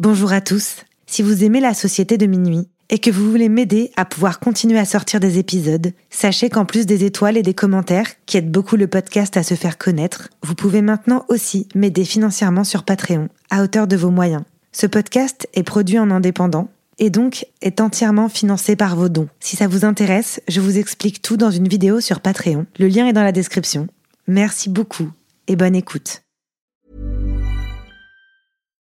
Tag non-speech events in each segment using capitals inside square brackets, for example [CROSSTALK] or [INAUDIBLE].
Bonjour à tous. Si vous aimez la société de minuit et que vous voulez m'aider à pouvoir continuer à sortir des épisodes, sachez qu'en plus des étoiles et des commentaires qui aident beaucoup le podcast à se faire connaître, vous pouvez maintenant aussi m'aider financièrement sur Patreon, à hauteur de vos moyens. Ce podcast est produit en indépendant et donc est entièrement financé par vos dons. Si ça vous intéresse, je vous explique tout dans une vidéo sur Patreon. Le lien est dans la description. Merci beaucoup et bonne écoute.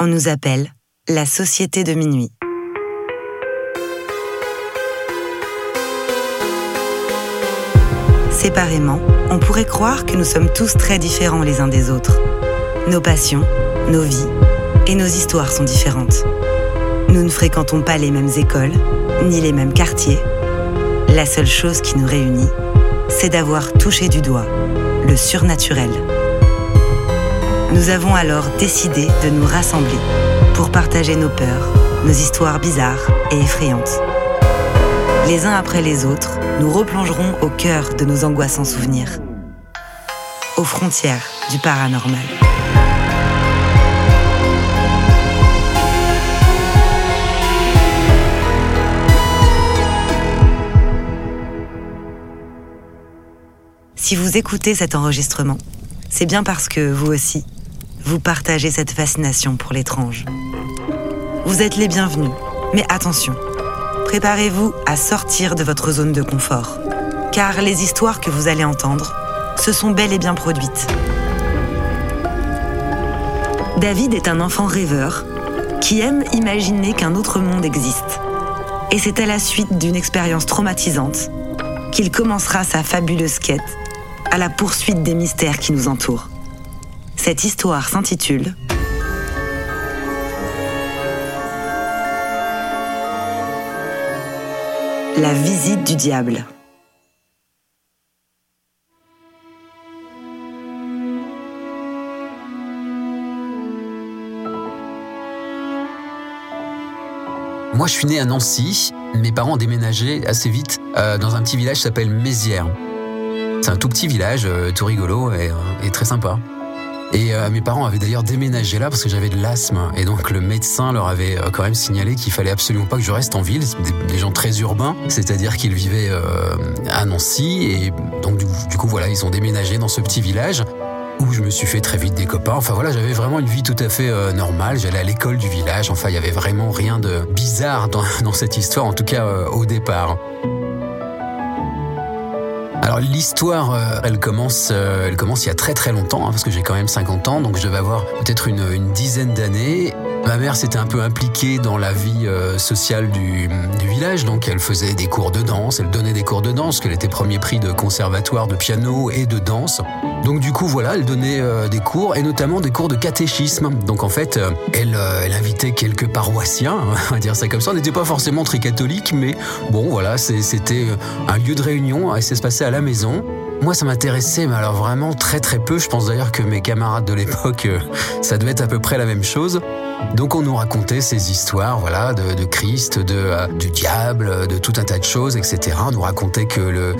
On nous appelle la société de minuit. Séparément, on pourrait croire que nous sommes tous très différents les uns des autres. Nos passions, nos vies et nos histoires sont différentes. Nous ne fréquentons pas les mêmes écoles, ni les mêmes quartiers. La seule chose qui nous réunit, c'est d'avoir touché du doigt le surnaturel. Nous avons alors décidé de nous rassembler pour partager nos peurs, nos histoires bizarres et effrayantes. Les uns après les autres, nous replongerons au cœur de nos angoissants souvenirs, aux frontières du paranormal. Si vous écoutez cet enregistrement, c'est bien parce que vous aussi, vous partagez cette fascination pour l'étrange. Vous êtes les bienvenus, mais attention, préparez-vous à sortir de votre zone de confort, car les histoires que vous allez entendre se sont bel et bien produites. David est un enfant rêveur qui aime imaginer qu'un autre monde existe. Et c'est à la suite d'une expérience traumatisante qu'il commencera sa fabuleuse quête à la poursuite des mystères qui nous entourent. Cette histoire s'intitule La visite du diable. Moi, je suis né à Nancy. Mes parents ont déménagé assez vite euh, dans un petit village qui s'appelle Mézières. C'est un tout petit village, euh, tout rigolo et, euh, et très sympa. Et euh, mes parents avaient d'ailleurs déménagé là parce que j'avais de l'asthme. Et donc le médecin leur avait euh, quand même signalé qu'il fallait absolument pas que je reste en ville. Des, gens très urbains, c'est-à-dire qu'ils vivaient euh, à Nancy. Et donc du, coup voilà, ils ont déménagé dans ce petit village où je me suis fait très vite des copains. Enfin voilà, j'avais vraiment une vie tout à fait euh, normale. J'allais à l'école du village. Enfin, il y avait vraiment rien de bizarre dans, [LAUGHS] dans cette histoire, en tout cas euh, au départ. L'histoire, euh, elle commence, euh, elle commence il y a très très longtemps, hein, parce que j'ai quand même 50 ans, donc je devais avoir peut-être une dizaine d'années. Ma mère s'était un peu impliquée dans la vie euh, sociale du, village, donc elle faisait des cours de danse, elle donnait des cours de danse, qu'elle était premier prix de conservatoire de piano et de danse. Donc du coup voilà, elle donnait euh, des cours et notamment des cours de catéchisme. Donc en fait, euh, elle, invitait quelques paroissiens, [LAUGHS] on va dire ça comme ça. On n'était pas forcément très catholique, mais bon voilà, c'était un lieu de réunion et ça se passait à la maison. Moi, ça m'intéressait, mais alors vraiment très très peu. Je pense d'ailleurs que mes camarades de l'époque, ça devait être à peu près la même chose. Donc on nous racontait ces histoires, voilà, de, Christ, de euh, du diable, de tout un tas de choses, etc. On nous racontait que le,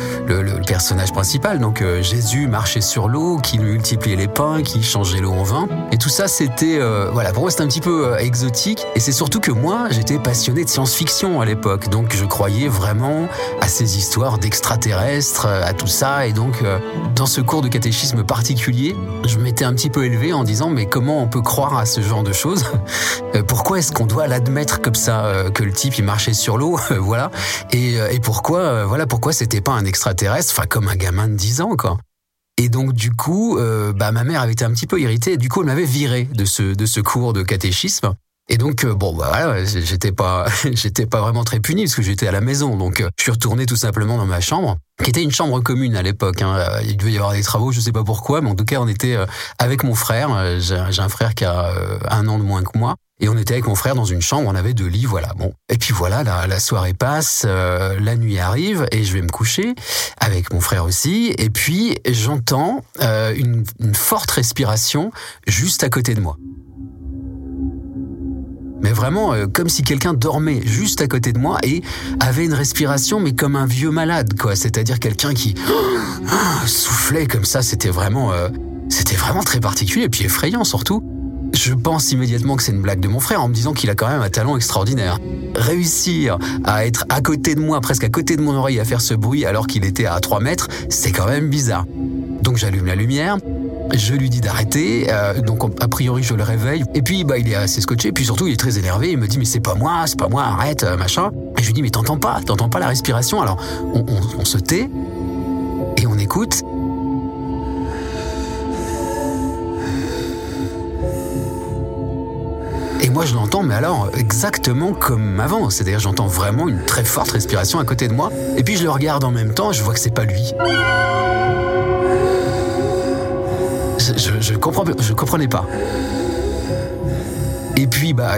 personnage principal, donc euh, Jésus, marchait sur l'eau, qu'il multipliait les pains, qu'il changeait l'eau en vin, et tout ça, c'était, euh, voilà, pour moi c'était un petit peu exotique. Et c'est surtout que moi, j'étais passionné de science-fiction à l'époque, donc je croyais vraiment à ces histoires d'extraterrestres, à tout ça, et donc dans ce cours de catéchisme particulier, je m'étais un petit peu élevé en disant mais comment on peut croire à ce genre de choses [LAUGHS] euh, pourquoi est-ce qu'on doit l'admettre comme ça euh, que le type il marchait sur l'eau, [LAUGHS] voilà, et, pourquoi, voilà, pourquoi c'était pas un extraterrestre, enfin comme un gamin de 10 ans quoi. Et donc du coup, euh, bah ma mère avait été un petit peu irritée. Du coup, elle m'avait viré de ce de ce cours de catéchisme. Et donc bon bah voilà, j'étais pas [LAUGHS] j'étais pas vraiment très puni parce que j'étais à la maison. Donc je suis retourné tout simplement dans ma chambre, qui était une chambre commune à l'époque. Hein. Il devait y avoir des travaux, je sais pas pourquoi, mais en tout cas on était avec mon frère. J'ai un frère qui a un an de moins que moi. Et on était avec mon frère dans une chambre, on avait deux lits, voilà. Bon. Et puis voilà, la, soirée passe, euh, la nuit arrive et je vais me coucher avec mon frère aussi. Et puis j'entends euh, une forte respiration juste à côté de moi. Mais vraiment, euh, comme si quelqu'un dormait juste à côté de moi et avait une respiration, mais comme un vieux malade, quoi. C'est-à-dire quelqu'un qui [GASPS] soufflait comme ça. C'était vraiment, c'était vraiment très particulier et puis effrayant surtout. Je pense immédiatement que c'est une blague de mon frère en me disant qu'il a quand même un talent extraordinaire. Réussir à être à côté de moi, presque à côté de mon oreille, à faire ce bruit alors qu'il était à 3 mètres, c'est quand même bizarre. Donc j'allume la lumière, je lui dis d'arrêter, euh, donc a priori je le réveille, et puis bah il est assez scotché, puis surtout il est très énervé, il me dit mais c'est pas moi, c'est pas moi, arrête, euh, machin. Et je lui dis mais t'entends pas, t'entends pas la respiration, alors on se tait, et on écoute, Et moi, je l'entends, mais alors exactement comme avant. C'est-à-dire, j'entends vraiment une très forte respiration à côté de moi. Et puis, je le regarde en même temps, je vois que c'est pas lui. Je, je, je comprenais pas. Et puis, bah,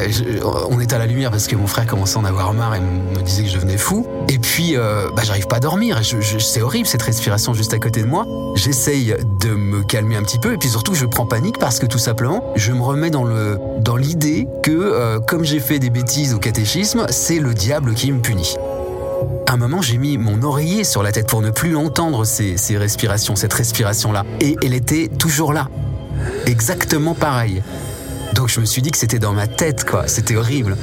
on est à la lumière parce que mon frère commençait à en avoir marre et me disait que je devenais fou. Et puis, euh, bah, j'arrive pas à dormir. c'est horrible cette respiration juste à côté de moi. J'essaye de me calmer un petit peu et puis surtout, je prends panique parce que tout simplement, je me remets dans l'idée que euh, comme j'ai fait des bêtises au catéchisme, c'est le diable qui me punit. À un moment, j'ai mis mon oreiller sur la tête pour ne plus entendre ces, ces respirations, cette respiration-là. Et elle était toujours là. Exactement pareil. Donc je me suis dit que c'était dans ma tête, quoi. C'était horrible.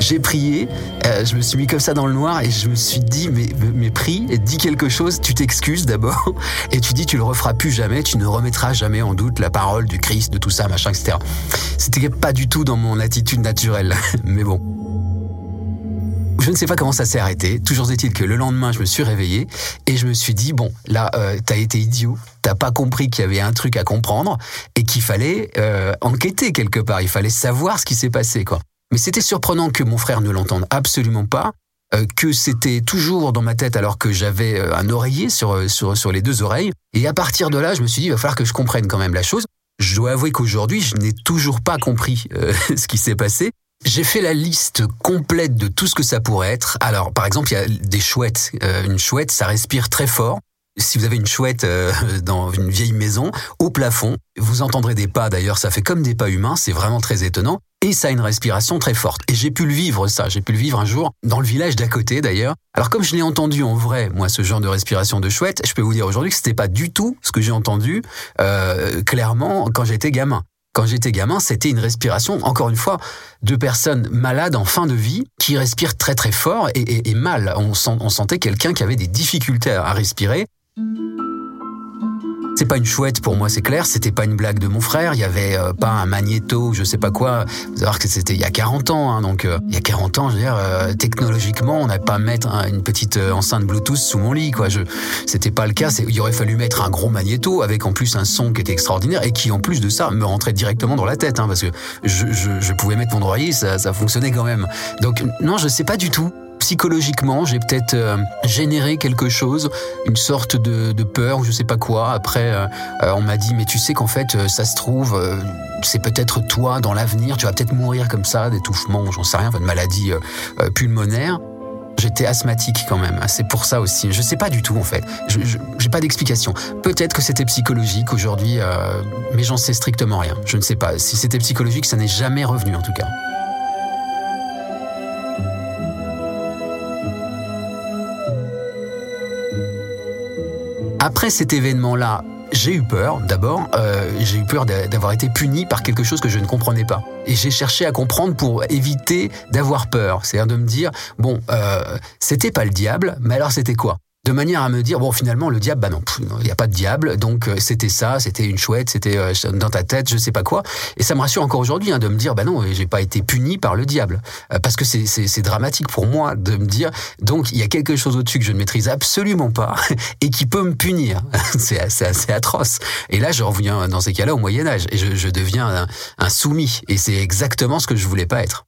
J'ai prié, euh, je me suis mis comme ça dans le noir et je me suis dit, mais, mais prie, et dis quelque chose, tu t'excuses d'abord, [LAUGHS] et tu dis tu le referas plus jamais, tu ne remettras jamais en doute la parole du Christ, de tout ça, machin, etc. C'était pas du tout dans mon attitude naturelle, [LAUGHS] mais bon. Je ne sais pas comment ça s'est arrêté. Toujours est-il que le lendemain, je me suis réveillé et je me suis dit bon, là, euh, t'as été idiot. T'as pas compris qu'il y avait un truc à comprendre et qu'il fallait euh, enquêter quelque part. Il fallait savoir ce qui s'est passé, quoi. Mais c'était surprenant que mon frère ne l'entende absolument pas, euh, que c'était toujours dans ma tête alors que j'avais euh, un oreiller sur, sur, sur les deux oreilles. Et à partir de là, je me suis dit, il va falloir que je comprenne quand même la chose. Je dois avouer qu'aujourd'hui, je n'ai toujours pas compris [LAUGHS] ce qui s'est passé. J'ai fait la liste complète de tout ce que ça pourrait être. Alors, par exemple, il y a des chouettes. Euh, une chouette, ça respire très fort. Si vous avez une chouette euh, dans une vieille maison, au plafond, vous entendrez des pas d'ailleurs, ça fait comme des pas humains, c'est vraiment très étonnant. Et ça a une respiration très forte. Et j'ai pu le vivre ça, j'ai pu le vivre un jour dans le village d'à côté d'ailleurs. Alors comme je l'ai entendu en vrai, moi ce genre de respiration de chouette, je peux vous dire aujourd'hui que c'était pas du tout ce que j'ai entendu euh, clairement quand j'étais gamin. Quand j'étais gamin, c'était une respiration, encore une fois, de personnes malades en fin de vie qui respirent très très fort et, mal. On, sentait quelqu'un qui avait des difficultés à respirer. C'est pas une chouette pour moi, c'est clair. C'était pas une blague de mon frère. Il y avait euh, pas un magnéto, je sais pas quoi. Vous savez que c'était il y a 40 ans, hein, donc euh, il y a 40 ans, je veux dire, euh, technologiquement, on n'avait pas mettre une petite enceinte Bluetooth sous mon lit, quoi. Je, c'était pas le cas. Il aurait fallu mettre un gros magnéto avec en plus un son qui était extraordinaire et qui en plus de ça me rentrait directement dans la tête, hein, parce que je, je, je, pouvais mettre mon oreiller, ça, ça fonctionnait quand même. Donc non, je sais pas du tout psychologiquement, j'ai peut-être euh, généré quelque chose, une sorte de, de, peur ou je sais pas quoi. Après, euh, euh, on m'a dit, mais tu sais qu'en fait, ça se trouve, c'est peut-être toi dans l'avenir, tu vas peut-être mourir comme ça, d'étouffement, j'en sais rien, une maladie pulmonaire. J'étais asthmatique quand même, c'est pour ça aussi. Je sais pas du tout en fait. Je j'ai pas d'explication. Peut-être que c'était psychologique aujourd'hui, mais j'en sais strictement rien. Je ne sais pas. Si c'était psychologique, ça n'est jamais revenu en tout cas. Après cet événement-là, j'ai eu peur, d'abord, euh, j'ai eu peur d'avoir été puni par quelque chose que je ne comprenais pas. Et j'ai cherché à comprendre pour éviter d'avoir peur. C'est-à-dire de me dire, bon, euh, c'était pas le diable, mais alors c'était quoi? De manière à me dire bon finalement le diable bah non il n'y a pas de diable donc euh, c'était ça c'était une chouette c'était euh, dans ta tête je sais pas quoi. Et ça me rassure encore aujourd'hui hein, de me dire bah non j'ai pas été puni par le diable. Euh, parce que c'est c'est dramatique pour moi de me dire donc il y a quelque chose au-dessus que je ne maîtrise absolument pas [LAUGHS] et qui peut me punir. [LAUGHS] C'est assez, atroce. Et là je reviens dans ces cas-là au Moyen Âge et je, je deviens un, soumis. Et c'est exactement ce que je voulais pas être.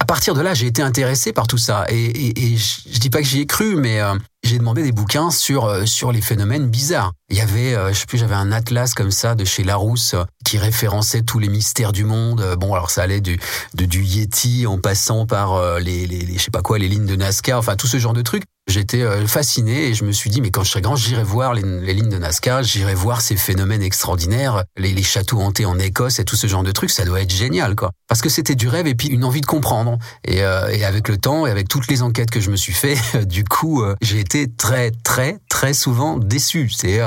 À partir de là, j'ai été intéressé par tout ça. Et, et, et je, dis pas que j'y ai cru, mais euh, j'ai demandé des bouquins sur euh, sur les phénomènes bizarres. Il y avait, euh, je sais plus, j'avais un atlas comme ça de chez Larousse qui référençait tous les mystères du monde. Bon, alors ça allait du de, du Yeti en passant par les, les, les je sais pas quoi, les lignes de Nazca, enfin tout ce genre de trucs. J'étais euh, fasciné et je me suis dit, mais quand je serai grand, j'irai voir les, lignes de Nazca, j'irai voir ces phénomènes extraordinaires, les, châteaux hantés en Écosse et tout ce genre de trucs, ça doit être génial, quoi. Parce que c'était du rêve et puis une envie de comprendre. Et, euh, et avec le temps et avec toutes les enquêtes que je me suis fait, [LAUGHS] du coup, euh, j'ai été très, très, très souvent déçu. C'est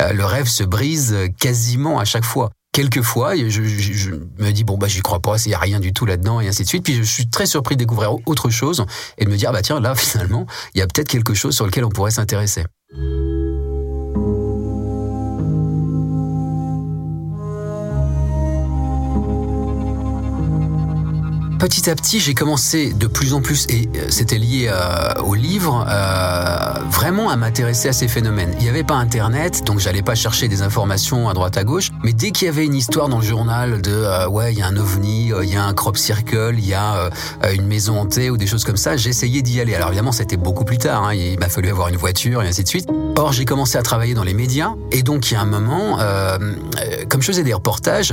le rêve se brise quasiment à chaque fois quelquefois, je, je, je, me dis bon bah j'y crois pas, il y a rien du tout là-dedans et ainsi de suite. Puis je suis très surpris de découvrir autre chose et de me dire bah tiens là [LAUGHS] finalement il y a peut-être quelque chose sur lequel on pourrait s'intéresser. Petit à petit, j'ai commencé de plus en plus, et euh, c'était lié euh, au livre, euh, vraiment à m'intéresser à ces phénomènes. Il n'y avait pas Internet, donc j'allais pas chercher des informations à droite à gauche, mais dès qu'il y avait une histoire dans le journal de ouais, il y a un ovni, il y a un crop circle, il y a une maison hantée ou des choses comme ça, j'essayais d'y aller. Alors évidemment, c'était beaucoup plus tard, hein, il m'a fallu avoir une voiture et ainsi de suite. Or, j'ai commencé à travailler dans les médias, et donc il y a un moment, comme je faisais des reportages,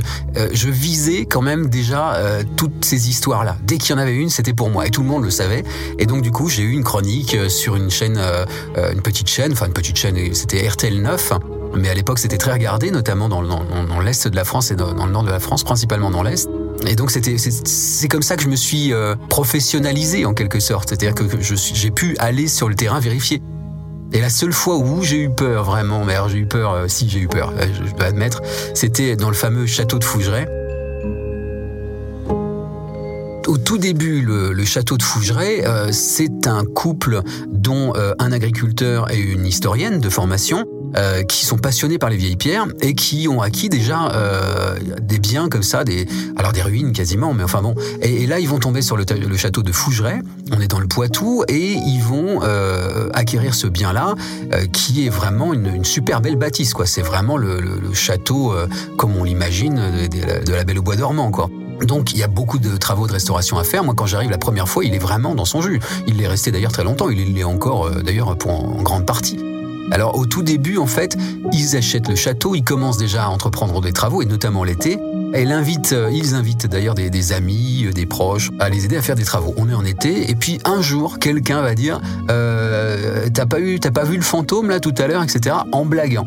je visais quand même déjà toutes ces histoires là Dès qu'il y en avait une, c'était pour moi et tout le monde le savait. Et donc du coup, j'ai eu une chronique euh, sur une chaîne, euh, euh, une petite chaîne, enfin une petite chaîne, c'était RTL 9. Mais à l'époque, c'était très regardé, notamment dans, dans, l'est de la France et dans, le nord de la France, principalement dans l'est. Et donc c'était c'est comme ça que je me suis professionnalisé en quelque sorte, c'est-à-dire que j'ai pu aller sur le terrain vérifier. Et la seule fois où j'ai eu peur vraiment, mais alors j'ai eu peur, si j'ai eu peur, je dois admettre, c'était dans le fameux château de Fougeray au tout début, le, château de Fougeray, euh, c'est un couple dont euh, un agriculteur et une historienne de formation euh, qui sont passionnés par les vieilles pierres et qui ont acquis déjà des biens comme ça, des alors des ruines quasiment, mais enfin bon. Et, là, ils vont tomber sur le, château de Fougeray. On est dans le Poitou et ils vont acquérir ce bien-là, qui est vraiment une, super belle bâtisse. quoi. C'est vraiment le, château comme on l'imagine de, de, la Belle au Bois dormant, quoi. Donc il y a beaucoup de travaux de restauration à faire. Moi quand j'arrive la première fois, il est vraiment dans son jus. Il est resté d'ailleurs très longtemps, il l'est encore euh, d'ailleurs pour en grande partie. Alors au tout début en fait, ils achètent le château, ils commencent déjà à entreprendre des travaux et notamment l'été. Elle invite, euh, ils invitent d'ailleurs des, amis, euh, des proches à les aider à faire des travaux. On est en été et puis un jour, quelqu'un va dire euh, T'as pas pas vu le fantôme là tout à l'heure, etc. En blaguant.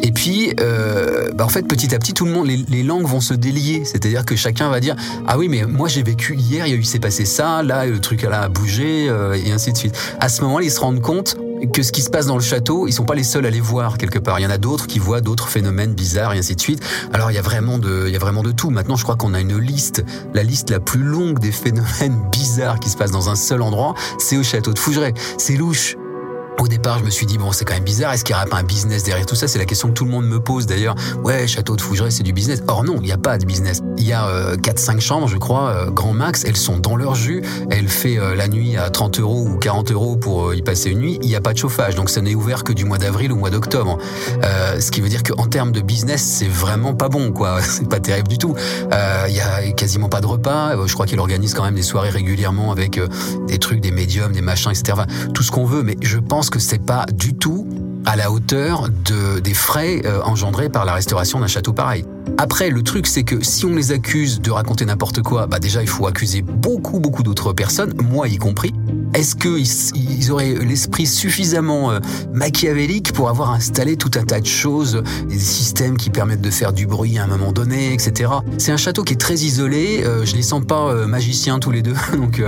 Et puis, bah, en fait, petit à petit, tout le monde, les, langues vont se délier. C'est-à-dire que chacun va dire Ah oui, mais moi j'ai vécu hier, il s'est passé ça, là le truc là a bougé et ainsi de suite. À ce moment-là, ils se rendent compte que ce qui se passe dans le château, ils sont pas les seuls à les voir quelque part. Il y en a d'autres qui voient d'autres phénomènes bizarres et ainsi de suite. Alors il y a vraiment de, il y a vraiment de tout. Maintenant, je crois qu'on a une liste, la liste la plus longue des phénomènes [LAUGHS] bizarres qui se passent dans un seul endroit, c'est au château de Fougeray. C'est louche. Au départ, je me suis dit, bon, c'est quand même bizarre, est-ce qu'il n'y aura pas un business derrière tout ça? C'est la question que tout le monde me pose d'ailleurs. Ouais, château de Fougeray, c'est du business. Or non, il n'y a pas de business. Il y a euh, 4-5 chambres, je crois, euh, grand max, elles sont dans leur jus. Elle fait euh, la nuit à 30 euros ou 40 euros pour euh, y passer une nuit. Il n'y a pas de chauffage, donc ça n'est ouvert que du mois d'avril au mois d'octobre. Ce qui veut dire qu'en termes de business, c'est vraiment pas bon, quoi. [LAUGHS] C'est pas terrible du tout. Il y a quasiment pas de repas. Je crois qu'elle organise quand même des soirées régulièrement avec des trucs, des médiums, des machins, etc. Tout ce qu'on veut, mais je pense que c'est pas du tout à la hauteur de, des frais euh, engendrés par la restauration d'un château pareil. Après, le truc, c'est que si on les accuse de raconter n'importe quoi, bah déjà, il faut accuser beaucoup, beaucoup d'autres personnes, moi y compris. Est-ce qu'ils ils auraient l'esprit suffisamment euh, machiavélique pour avoir installé tout un tas de choses, des systèmes qui permettent de faire du bruit à un moment donné, etc. C'est un château qui est très isolé. euh, je les sens pas euh, magiciens tous les deux, [LAUGHS] donc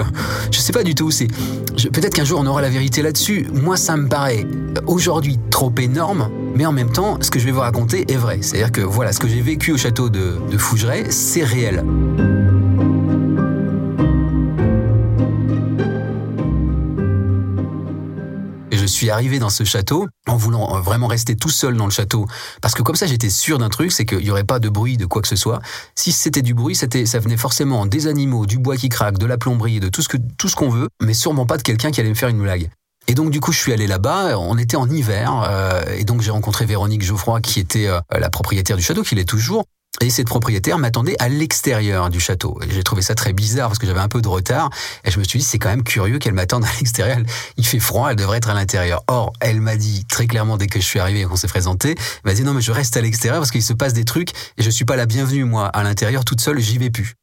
je sais pas du tout. C'est je- peut-être qu'un jour on aura la vérité là-dessus. Moi, ça me paraît aujourd'hui trop énorme, mais en même temps, ce que je vais vous raconter est vrai. C'est-à-dire que voilà, ce que j'ai vécu au château de, de Fougeray, c'est réel. Suis arrivé dans ce château en voulant euh, vraiment rester tout seul dans le château. Parce que comme ça, j'étais sûr d'un truc, c'est qu'il n'y aurait pas de bruit, de quoi que ce soit. Si c'était du bruit, c'était, ça venait forcément des animaux, du bois qui craque, de la plomberie, de tout ce que, tout ce qu'on veut, mais sûrement pas de quelqu'un qui allait me faire une blague. Et donc du coup, je suis allé là-bas. On était en hiver, euh, et donc j'ai rencontré Véronique Geoffroy, qui était euh, la propriétaire du château, qui l'est toujours. Et cette propriétaire m'attendait à l'extérieur du château. Et j'ai trouvé ça très bizarre parce que j'avais un peu de retard. Et je me suis dit, c'est quand même curieux qu'elle m'attende à l'extérieur. Il fait froid, elle devrait être à l'intérieur. Or, elle m'a dit très clairement dès que je suis arrivé et qu'on s'est présenté, elle m'a dit non mais je reste à l'extérieur parce qu'il se passe des trucs et je suis pas la bienvenue moi à l'intérieur toute seule, j'y vais plus.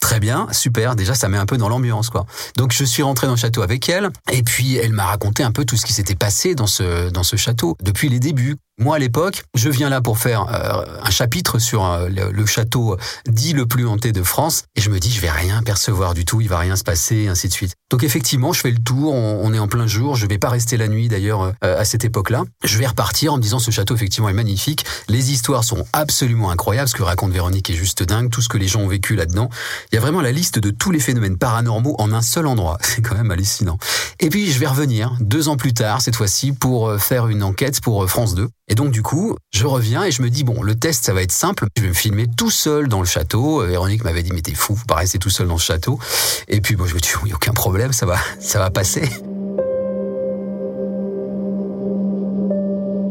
Très bien, super. Déjà, ça met un peu dans l'ambiance, quoi. Donc, je suis rentré dans le château avec elle, et puis elle m'a raconté un peu tout ce qui s'était passé dans ce dans ce château depuis les débuts. Moi, à l'époque, je viens là pour faire euh, un chapitre sur euh, le, château dit le plus hanté de France, et je me dis, je vais rien percevoir du tout, il va rien se passer, et ainsi de suite. Donc, effectivement, je fais le tour, on, est en plein jour, je vais pas rester la nuit d'ailleurs euh, à cette époque-là. Je vais repartir en me disant, ce château effectivement est magnifique, les histoires sont absolument incroyables, ce que raconte Véronique est juste dingue, tout ce que les gens ont vécu là-dedans. Il y a vraiment la liste de tous les phénomènes paranormaux en un seul endroit. [LAUGHS] C'est quand même hallucinant. Et puis je vais revenir deux ans plus tard, cette fois-ci, pour euh, faire une enquête pour euh, France 2. Et donc du coup, je reviens et je me dis, bon, le test, ça va être simple. Je vais me filmer tout seul dans le château. Euh, Véronique m'avait dit, mais t'es fou, vous paraissez tout seul dans le château. Et puis bon, je me dis, oui, aucun problème, ça va, [LAUGHS] ça va passer.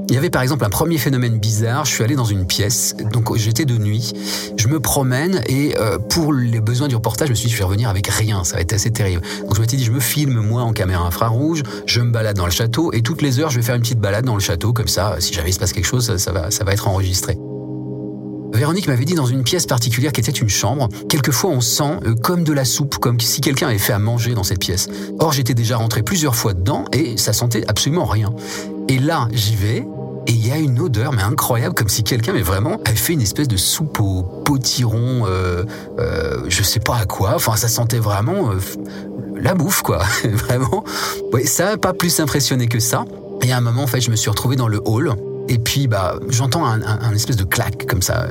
Il y avait par exemple un premier phénomène bizarre. Je suis allé dans une pièce, donc j'étais de nuit. Je me promène et euh, pour les besoins du reportage, je me suis dit je vais revenir avec rien. Ça va être assez terrible. Donc je m'étais dit je me filme moi en caméra infrarouge, je me balade dans le château et toutes les heures je vais faire une petite balade dans le château comme ça. Si jamais il se passe quelque chose, ça, va, ça va être enregistré. Véronique m'avait dit dans une pièce particulière qui était une chambre, quelquefois on sent euh, comme de la soupe, comme si quelqu'un avait fait à manger dans cette pièce. Or j'étais déjà rentré plusieurs fois dedans et ça sentait absolument rien. Et là j'y vais et il y a une odeur mais incroyable comme si quelqu'un mais vraiment avait fait une espèce de soupe au potiron, euh, euh, je sais pas à quoi. Enfin ça sentait vraiment euh, la bouffe quoi, [LAUGHS] vraiment. Ouais, ça n'a pas plus impressionné que ça. Et à un moment en fait je me suis retrouvé dans le hall. Et puis, bah, j'entends un, un- un espèce de claque comme ça,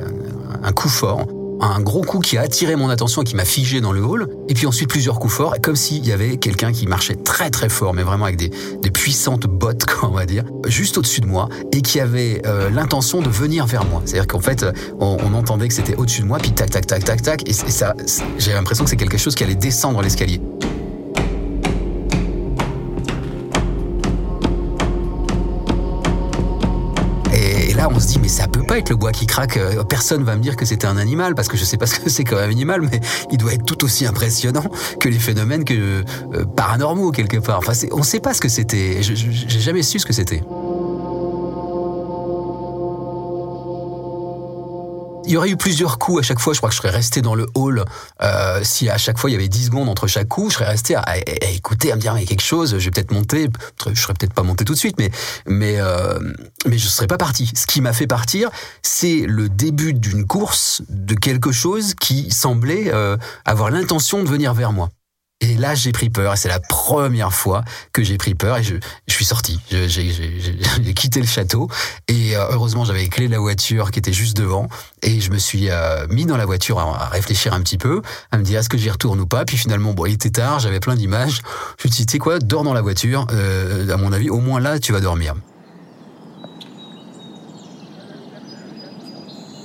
un, un coup fort, un gros coup qui a attiré mon attention et qui m'a figé dans le hall. Et puis ensuite plusieurs coups forts, comme s'il y avait quelqu'un qui marchait très très fort, mais vraiment avec des, puissantes bottes, [LAUGHS] on va dire, juste au-dessus de moi, et qui avait euh, l'intention de venir vers moi. C'est-à-dire qu'en fait, on, on entendait que c'était au-dessus de moi, puis tac tac tac tac tac, et, et ça, j'ai l'impression que c'est quelque chose qui allait descendre l'escalier. Mais ça peut pas être le bois qui craque. Euh, Personne va me dire que c'était un animal, parce que je sais pas [LAUGHS] ce que c'est comme un animal, mais il doit être tout aussi impressionnant que les phénomènes que, euh, paranormaux, quelque part. Enfin, on sait pas ce que c'était. J'ai jamais su ce que c'était. Il y aurait eu plusieurs coups à chaque fois. Je crois que je serais resté dans le hall. Euh, si à chaque fois il y avait 10 secondes entre chaque coup, je serais resté à, à- écouter, à me dire mais quelque chose. Je vais peut-être monter. Je serais peut-être pas monté tout de suite, mais mais euh, mais je serais pas parti. Ce qui m'a fait partir, c'est le début d'une course de quelque chose qui semblait euh, avoir l'intention de venir vers moi. Et là, j'ai pris peur. Et c'est la première fois que j'ai pris peur. Et je, je suis sorti. [LAUGHS] J'ai quitté le château. Et euh, heureusement, j'avais les clés de la voiture qui était juste devant. Et je me suis euh, mis dans la voiture à, à réfléchir un petit peu, à me dire est-ce que j'y retourne ou pas? Puis finalement, bon, il était tard, j'avais plein d'images. Je me suis dit, tu sais quoi, dors dans la voiture. Euh, à mon avis, au moins là, tu vas dormir.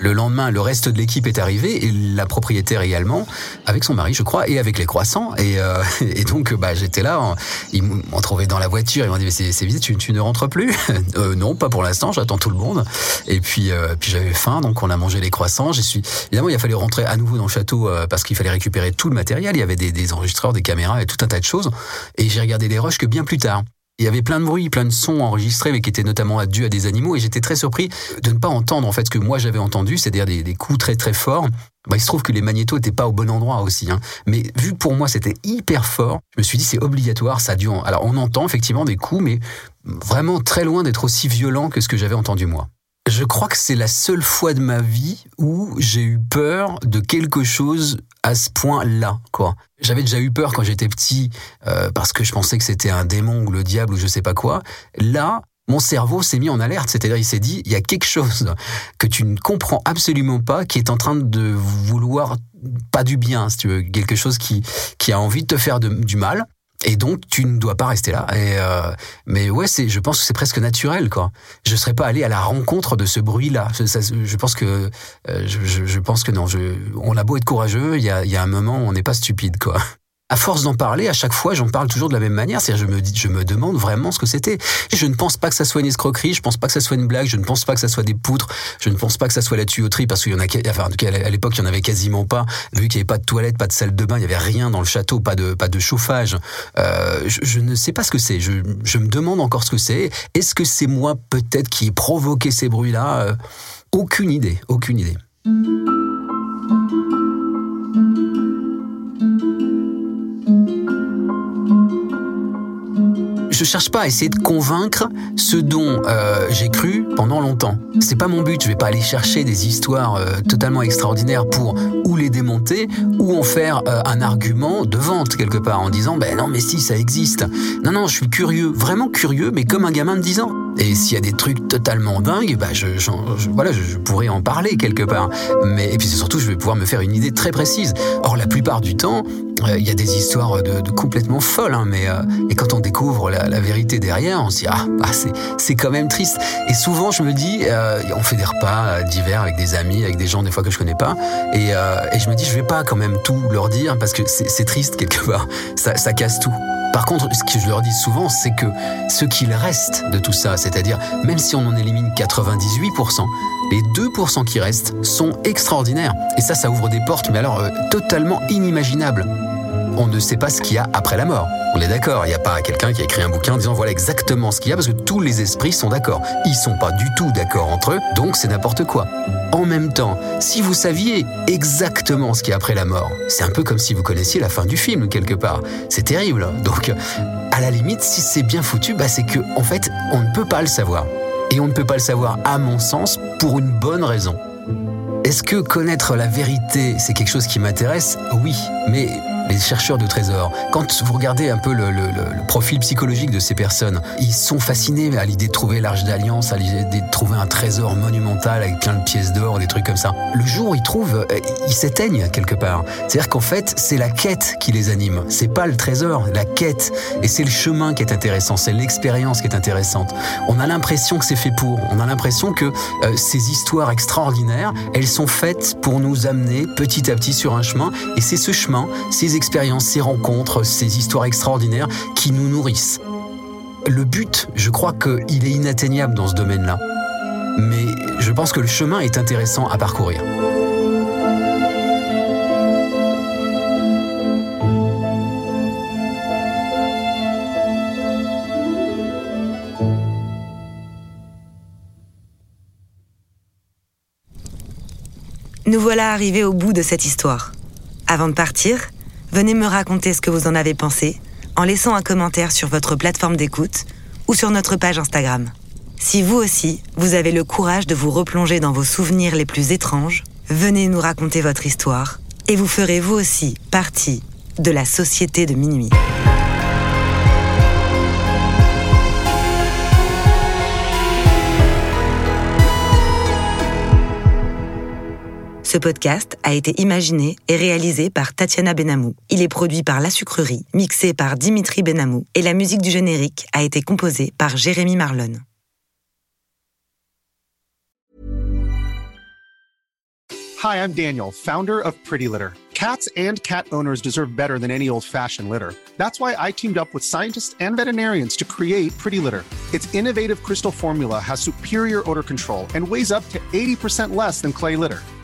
Le lendemain, le reste de l'équipe est arrivé et la propriétaire également, avec son mari, je crois, et avec les croissants. Et, euh, [LAUGHS] et donc, bah, j'étais là, ils m'ont trouvé dans la voiture, ils m'ont dit, mais c'est vite, tu, ne rentres plus? [LAUGHS] Euh, Non, pas pour l'instant, j'attends tout le monde. Et puis, euh, puis j'avais faim, donc on a mangé les croissants. Suis... Évidemment, il a fallu rentrer à nouveau dans le château euh, parce qu'il fallait récupérer tout le matériel. Il y avait des, enregistreurs, des caméras et tout un tas de choses. Et j'ai regardé les rushs que bien plus tard. Il y avait plein de bruits, plein de sons enregistrés, mais qui étaient notamment dus à des animaux. Et j'étais très surpris de ne pas entendre en fait ce que moi j'avais entendu, c'est-à-dire des, coups très très forts. Bah, il se trouve que les magnétos étaient pas au bon endroit aussi. Hein. Mais vu pour moi c'était hyper fort, je me suis dit c'est obligatoire, ça en- Alors on entend effectivement des coups, mais vraiment très loin d'être aussi violent que ce que j'avais entendu moi. Je crois que c'est la seule fois de ma vie où j'ai eu peur de quelque chose à ce point-là, quoi. J'avais déjà eu peur quand j'étais petit euh, parce que je pensais que c'était un démon ou le diable ou je sais pas quoi. Là, mon cerveau s'est mis en alerte, c'est-à-dire il s'est dit il y a quelque chose que tu ne comprends absolument pas qui est en train de vouloir pas du bien, si tu veux, quelque chose qui qui a envie de te faire du mal. Et donc tu ne dois pas rester là. Et euh, mais ouais, c'est, je pense que c'est presque naturel, quoi. Je serais pas allé à la rencontre de ce bruit-là. Je, pense que, euh, je, je- pense que non. Je, on a beau être courageux, il y a, y a un moment où on n'est pas stupide, quoi. À force d'en parler, à chaque fois, j'en parle toujours de la même manière. C'est-à-dire, je me dis, je me demande vraiment ce que c'était. Je ne pense pas que ça soit une escroquerie. Je pense pas que ça soit une blague. Je ne pense pas que ça soit des poutres. Je ne pense pas que ça soit la tuyauterie parce qu'il y en a, en tout cas, à l'époque, il y en avait quasiment pas. Vu qu'il n'y avait pas de toilette, pas de salle de bain, il y avait rien dans le château, pas de, pas de chauffage. Euh, je, je ne sais pas ce que c'est. Je, je me demande encore ce que c'est. Est-ce que c'est moi peut-être qui ai provoqué ces bruits-là? Euh, Aucune idée. Aucune idée. Je cherche pas à essayer de convaincre ce dont euh, j'ai cru pendant longtemps. C'est pas mon but. Je vais pas aller chercher des histoires euh, totalement extraordinaires pour ou les démonter ou en faire euh, un argument de vente quelque part en disant ben non mais si ça existe. Non non, je suis curieux, vraiment curieux, mais comme un gamin de 10 ans. Et s'il y a des trucs totalement dingues, bah je, voilà, je, pourrais en parler quelque part. Mais et puis surtout, je vais pouvoir me faire une idée très précise. Or la plupart du temps, euh, il y a des histoires de, complètement folles, hein, mais euh, et quand on découvre la, vérité derrière, on se dit ah, ah, c'est quand même triste. Et souvent je me dis, euh, on fait des repas d'hiver avec des amis, avec des gens des fois que je connais pas, et, et je me dis je vais pas quand même tout leur dire parce que c'est triste quelque part, ça, casse tout. Par contre, ce que je leur dis souvent, c'est que ce qu'il reste de tout ça, c'est-à-dire même si on en élimine 98%, les 2% qui restent sont extraordinaires. Et ça, ça ouvre des portes, mais alors totalement inimaginables. On ne sait pas ce qu'il y a après la mort. On est d'accord, il n'y a pas quelqu'un qui a écrit un bouquin disant voilà exactement ce qu'il y a, parce que tous les esprits sont d'accord. Ils sont pas du tout d'accord entre eux, donc c'est n'importe quoi. En même temps, si vous saviez exactement ce qu'il y a après la mort, c'est un peu comme si vous connaissiez la fin du film quelque part. C'est terrible. Donc, à la limite, si c'est bien foutu, bah, c'est que en fait, on ne peut pas le savoir. Et on ne peut pas le savoir, à mon sens, pour une bonne raison. Est-ce que connaître la vérité, c'est quelque chose qui m'intéresse? Oui, mais les chercheurs de trésors, quand vous regardez un peu le, profil psychologique de ces personnes, ils sont fascinés à l'idée de trouver l'Arche d'Alliance, à l'idée de trouver un trésor monumental avec plein de pièces d'or, des trucs comme ça. Le jour où ils trouvent, euh, ils s'éteignent quelque part. C'est-à-dire qu'en fait, c'est la quête qui les anime. C'est pas le trésor, la quête. Et c'est le chemin qui est intéressant, c'est l'expérience qui est intéressante. On a l'impression que c'est fait pour. On a l'impression que euh, ces histoires extraordinaires, elles sont faites pour nous amener petit à petit sur un chemin. Et c'est ce chemin, ces expériences, ces rencontres, ces histoires extraordinaires qui nous nourrissent. Le but, je crois qu'il est inatteignable dans ce domaine-là. Mais je pense que le chemin est intéressant à parcourir. Nous voilà arrivés au bout de cette histoire. Avant de partir, venez me raconter ce que vous en avez pensé en laissant un commentaire sur votre plateforme d'écoute ou sur notre page Instagram. Si vous aussi, vous avez le courage de vous replonger dans vos souvenirs les plus étranges, venez nous raconter votre histoire et vous ferez vous aussi partie de la société de minuit. Ce podcast a été imaginé et réalisé par Tatiana Benamou. Il est produit par La Sucrerie, mixé par Dimitri Benamou et la musique du générique a été composée par Jérémy Marlon. Hi, I'm Daniel, founder of Pretty Litter. Cats and cat owners deserve better than any old-fashioned litter. That's why I teamed up with scientists and veterinarians to create Pretty Litter. Its innovative crystal formula has superior odor control and weighs up to 80% less than clay litter.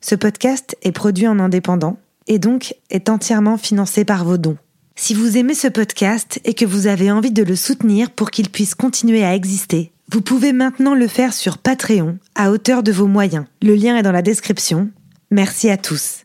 Ce podcast est produit en indépendant et donc est entièrement financé par vos dons. Si vous aimez ce podcast et que vous avez envie de le soutenir pour qu'il puisse continuer à exister, vous pouvez maintenant le faire sur Patreon à hauteur de vos moyens. Le lien est dans la description. Merci à tous.